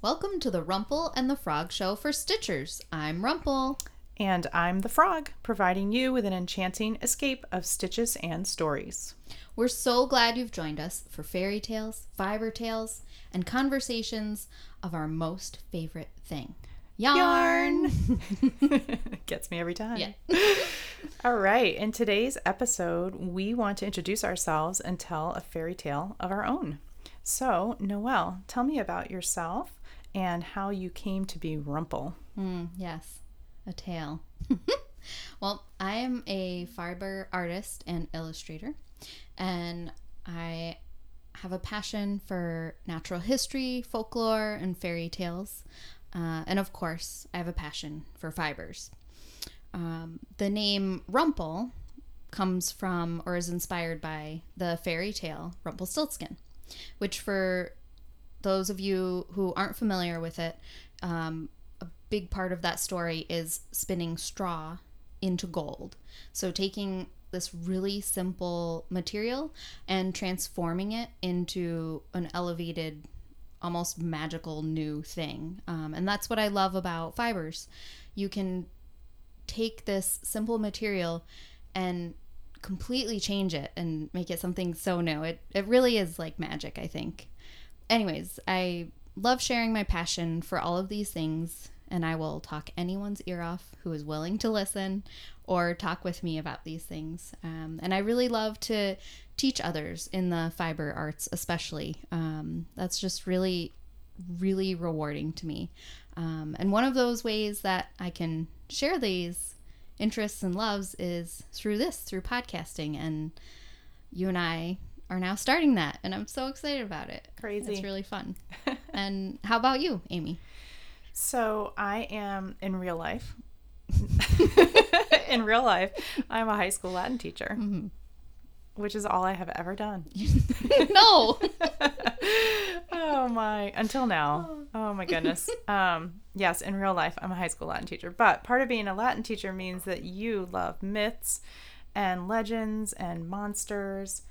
Welcome to the Rumple and the Frog Show for Stitchers. I'm Rumple. And I'm the frog, providing you with an enchanting escape of stitches and stories. We're so glad you've joined us for fairy tales, fiber tales, and conversations of our most favorite thing yarn. yarn. Gets me every time. Yeah. All right. In today's episode, we want to introduce ourselves and tell a fairy tale of our own. So, Noelle, tell me about yourself and how you came to be Rumple. Mm, yes, a tale. well, I am a fiber artist and illustrator, and I have a passion for natural history, folklore, and fairy tales. Uh, and of course, I have a passion for fibers. Um, the name Rumple comes from or is inspired by the fairy tale Rumpelstiltskin, which, for those of you who aren't familiar with it, um, a big part of that story is spinning straw into gold. So taking this really simple material and transforming it into an elevated, almost magical new thing. Um, and that's what I love about fibers. You can take this simple material and completely change it and make it something so new. It, it really is like magic, I think. Anyways, I love sharing my passion for all of these things, and I will talk anyone's ear off who is willing to listen or talk with me about these things. Um, and I really love to teach others in the fiber arts, especially. Um, that's just really, really rewarding to me. Um, and one of those ways that I can share these interests and loves is through this, through podcasting. And you and I are now starting that, and I'm so excited about it. Crazy. It's really fun. and how about you, Amy? So, I am in real life. in real life, I'm a high school Latin teacher, mm-hmm. which is all I have ever done. no. Oh my. Until now. Oh. My goodness. Um yes in real life i'm a high school latin teacher. But part of being a latin teacher means that you love myths and legends and monsters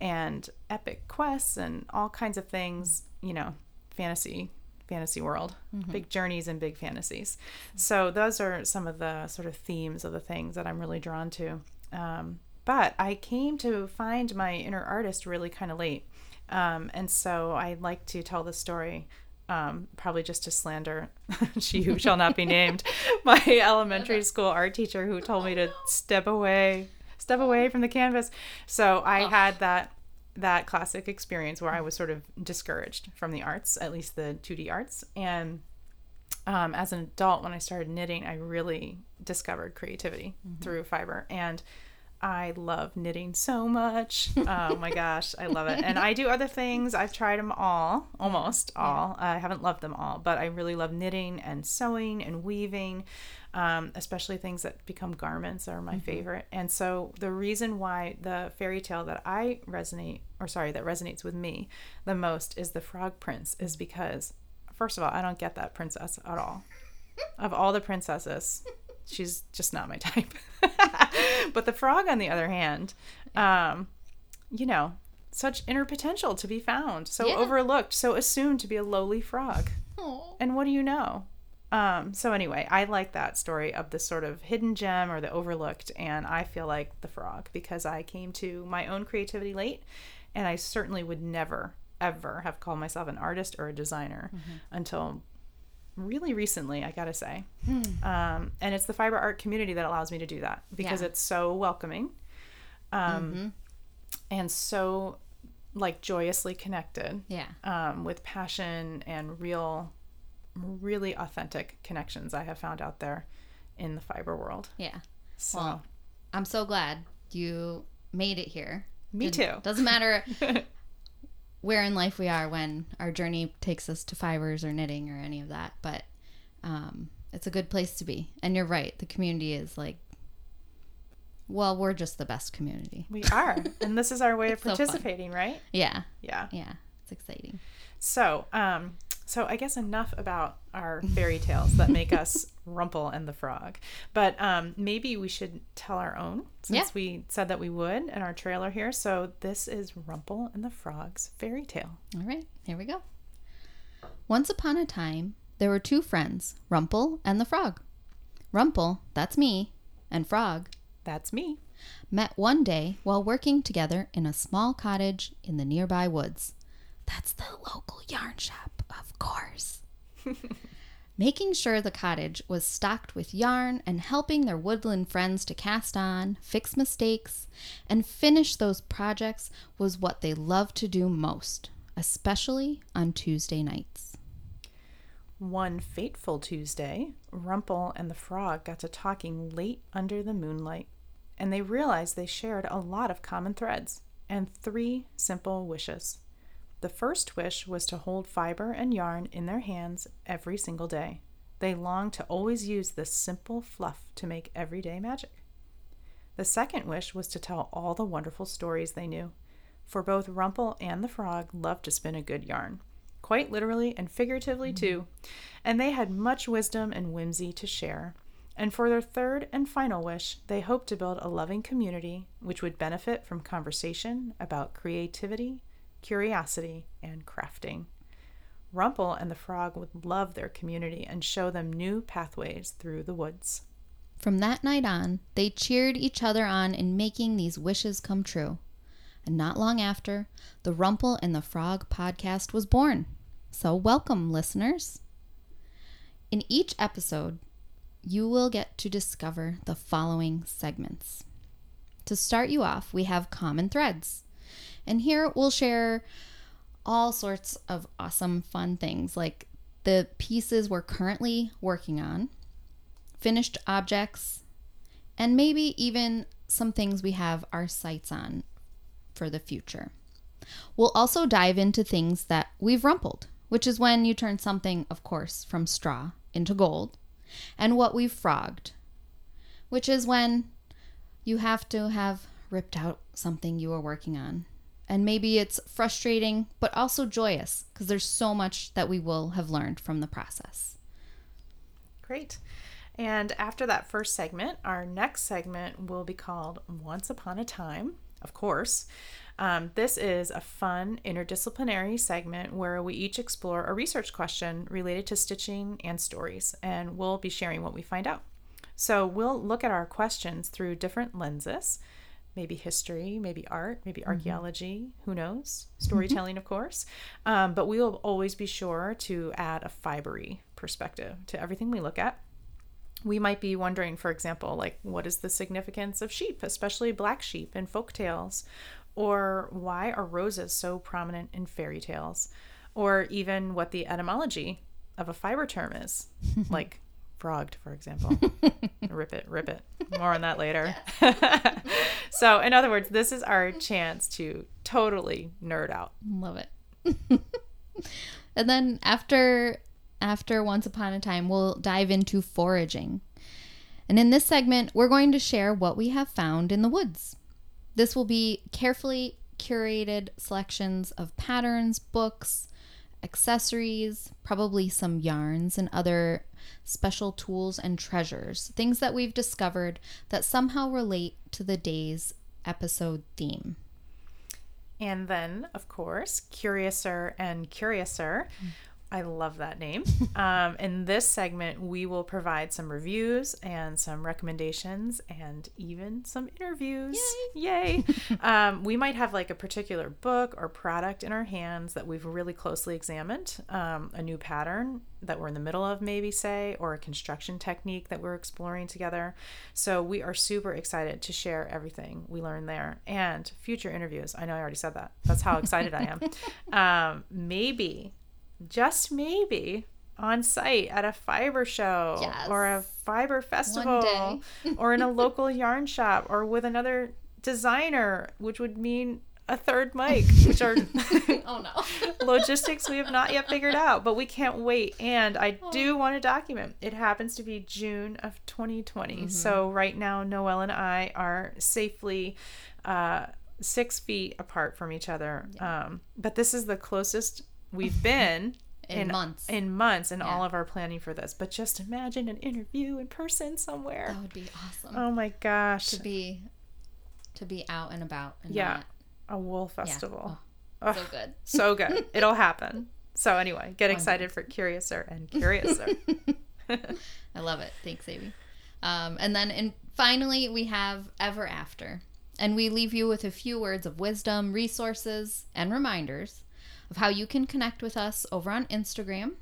and epic quests and all kinds of things you know fantasy fantasy world. Big journeys and big fantasies. So those are some of the sort of themes of the things that i'm really drawn to. Um, but i came to find my inner artist really kind of late um, and so I like to tell the story, um, probably just to slander. She who shall not be named, my elementary school art teacher who told me to step away, step away from the canvas. So I had that that classic experience where I was sort of discouraged from the arts, at least the 2D arts, and um, as an adult, when I started knitting, I really discovered creativity through fiber. And I love knitting so much. Oh my gosh, I love it. And I do other things. I've tried them all, almost all. I haven't loved them all, but I really love knitting and sewing and weaving, um, especially things that become garments are my favorite. And so the reason why the fairy tale that I resonate, or sorry, that resonates with me the most is the Frog Prince, is because, first of all, I don't get that princess at all. Of all the princesses, she's just not my type. but the frog, on the other hand, um, you know, such inner potential to be found, so Yeah. overlooked, so assumed to be a lowly frog. Oh. And what do you know? Um, so anyway, I like that story of the sort of hidden gem or the overlooked, and I feel like the frog because I came to my own creativity late, and I certainly would never ever have called myself an artist or a designer until really recently, I gotta say. Um, and it's the fiber art community that allows me to do that because Yeah. it's so welcoming, um, and so like joyously connected Yeah. um, with passion and real, really authentic connections I have found out there in the fiber world. Yeah. So, Well, I'm so glad you made it here. me It too. Doesn't matter where in life we are when our journey takes us to fibers or knitting or any of that, but um, it's a good place to be. And you're right, the community is like, well, we're just the best community. We are. and this is our way of so participating, right? Yeah, Yeah. yeah, it's exciting. So, um, so I guess enough about our fairy tales that make us Rumple and the Frog. But um, maybe we should tell our own since Yeah. we said that we would in our trailer here. So this is Rumple and the Frog's fairy tale. All right, here we go. Once upon a time, there were two friends, Rumple and the Frog. Rumple, that's me, and Frog, That's me. met one day while working together in a small cottage in the nearby woods. That's the local yarn shop, of course. Making sure the cottage was stocked with yarn and helping their woodland friends to cast on, fix mistakes, and finish those projects was what they loved to do most, especially on Tuesday nights. One fateful Tuesday, Rumple and the frog got to talking late under the moonlight, and they realized they shared a lot of common threads and three simple wishes. The first wish was to hold fiber and yarn in their hands every single day. They longed to always use this simple fluff to make everyday magic. The second wish was to tell all the wonderful stories they knew, for both Rumple and the frog loved to spin a good yarn quite literally and figuratively mm-hmm. too, and they had much wisdom and whimsy to share. And for their third and final wish, they hoped to build a loving community which would benefit from conversation about creativity, curiosity, and crafting. Rumple and the frog would love their community and show them new pathways through the woods. From that night on, they cheered each other on in making these wishes come true. And not long after, the Rumple and the Frog podcast was born. So, welcome, listeners. In each episode, you will get to discover the following segments. To start you off, we have common threads. And here we'll share all sorts of awesome, fun things like the pieces we're currently working on, finished objects, and maybe even some things we have our sights on for the future. We'll also dive into things that we've rumpled, which is when you turn something, of course, from straw into gold, and what we've frogged, which is when you have to have ripped out something you were working on. And maybe it's frustrating, but also joyous because there's so much that we will have learned from the process. Great. And after that first segment, our next segment will be called Once Upon a Time, of course. Um, this is a fun interdisciplinary segment where we each explore a research question related to stitching and stories, and we'll be sharing what we find out. So we'll look at our questions through different lenses maybe history, maybe art, maybe archaeology, who knows? Storytelling, of course. Um, but we will always be sure to add a fibery perspective to everything we look at we might be wondering, for example, like what is the significance of sheep, especially black sheep in folk tales? Or why are roses so prominent in fairy tales? Or even what the etymology of a fiber term is, like frogged, for example. rip it, rip it. More on that later. so, in other words, this is our chance to totally nerd out. Love it. and then after after once upon a time, we'll dive into foraging. And in this segment, we're going to share what we have found in the woods. This will be carefully curated selections of patterns, books, accessories, probably some yarns and other special tools and treasures, things that we've discovered that somehow relate to the day's episode theme. And then, of course, Curiouser and Curiouser. Mm. I love that name. Um, in this segment, we will provide some reviews and some recommendations and even some interviews. Yay! Yay. um, we might have like a particular book or product in our hands that we've really closely examined, um, a new pattern that we're in the middle of, maybe say, or a construction technique that we're exploring together. So we are super excited to share everything we learn there and future interviews. I know I already said that. That's how excited I am. Um, maybe just maybe on site at a fiber show Yes. or a fiber festival or in a local yarn shop or with another designer, which would mean a third mic, which are Oh no. logistics we have not yet figured out, but we can't wait. And I do want to document. It happens to be June of 2020. So right now, Noelle and I are safely uh, six feet apart from each other. Um, but this is the closest we've been. In months. in months in all of our planning for this but just imagine an interview in person somewhere That would be awesome. oh my gosh to be to be out and about and Yeah. not- a wool yeah. festival Oh, so good. so good it'll happen So anyway, get excited for Curiouser and Curiouser. I love it. Thanks, Amy. Um, and then, and finally, we have Ever After, and we leave you with a few words of wisdom, resources, and reminders of how you can connect with us over on Instagram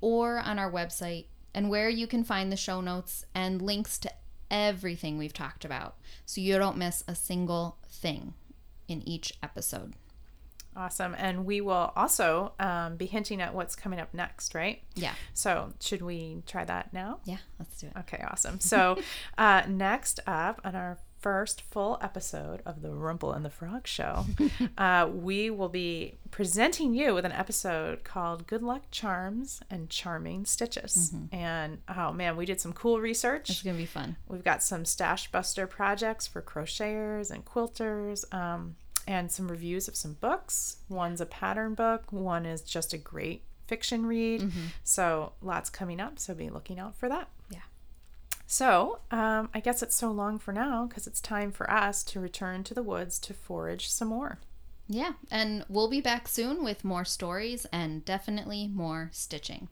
or on our website, and where you can find the show notes and links to everything we've talked about, so you don't miss a single thing in each episode. Awesome. And we will also um, be hinting at what's coming up next, right? Yeah. So, should we try that now? Yeah, let's do it. Okay, awesome. So, uh, next up on our first full episode of the Rumple and the Frog Show, uh, we will be presenting you with an episode called Good Luck Charms and Charming Stitches. And oh man, we did some cool research. It's going to be fun. We've got some stash buster projects for crocheters and quilters, um, and some reviews of some books. One's a pattern book, one is just a great fiction read. So lots coming up. So be looking out for that. Yeah. So um, I guess it's so long for now because it's time for us to return to the woods to forage some more. Yeah, and we'll be back soon with more stories and definitely more stitching.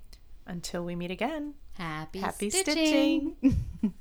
Until we meet again. Happy, Happy stitching. stitching.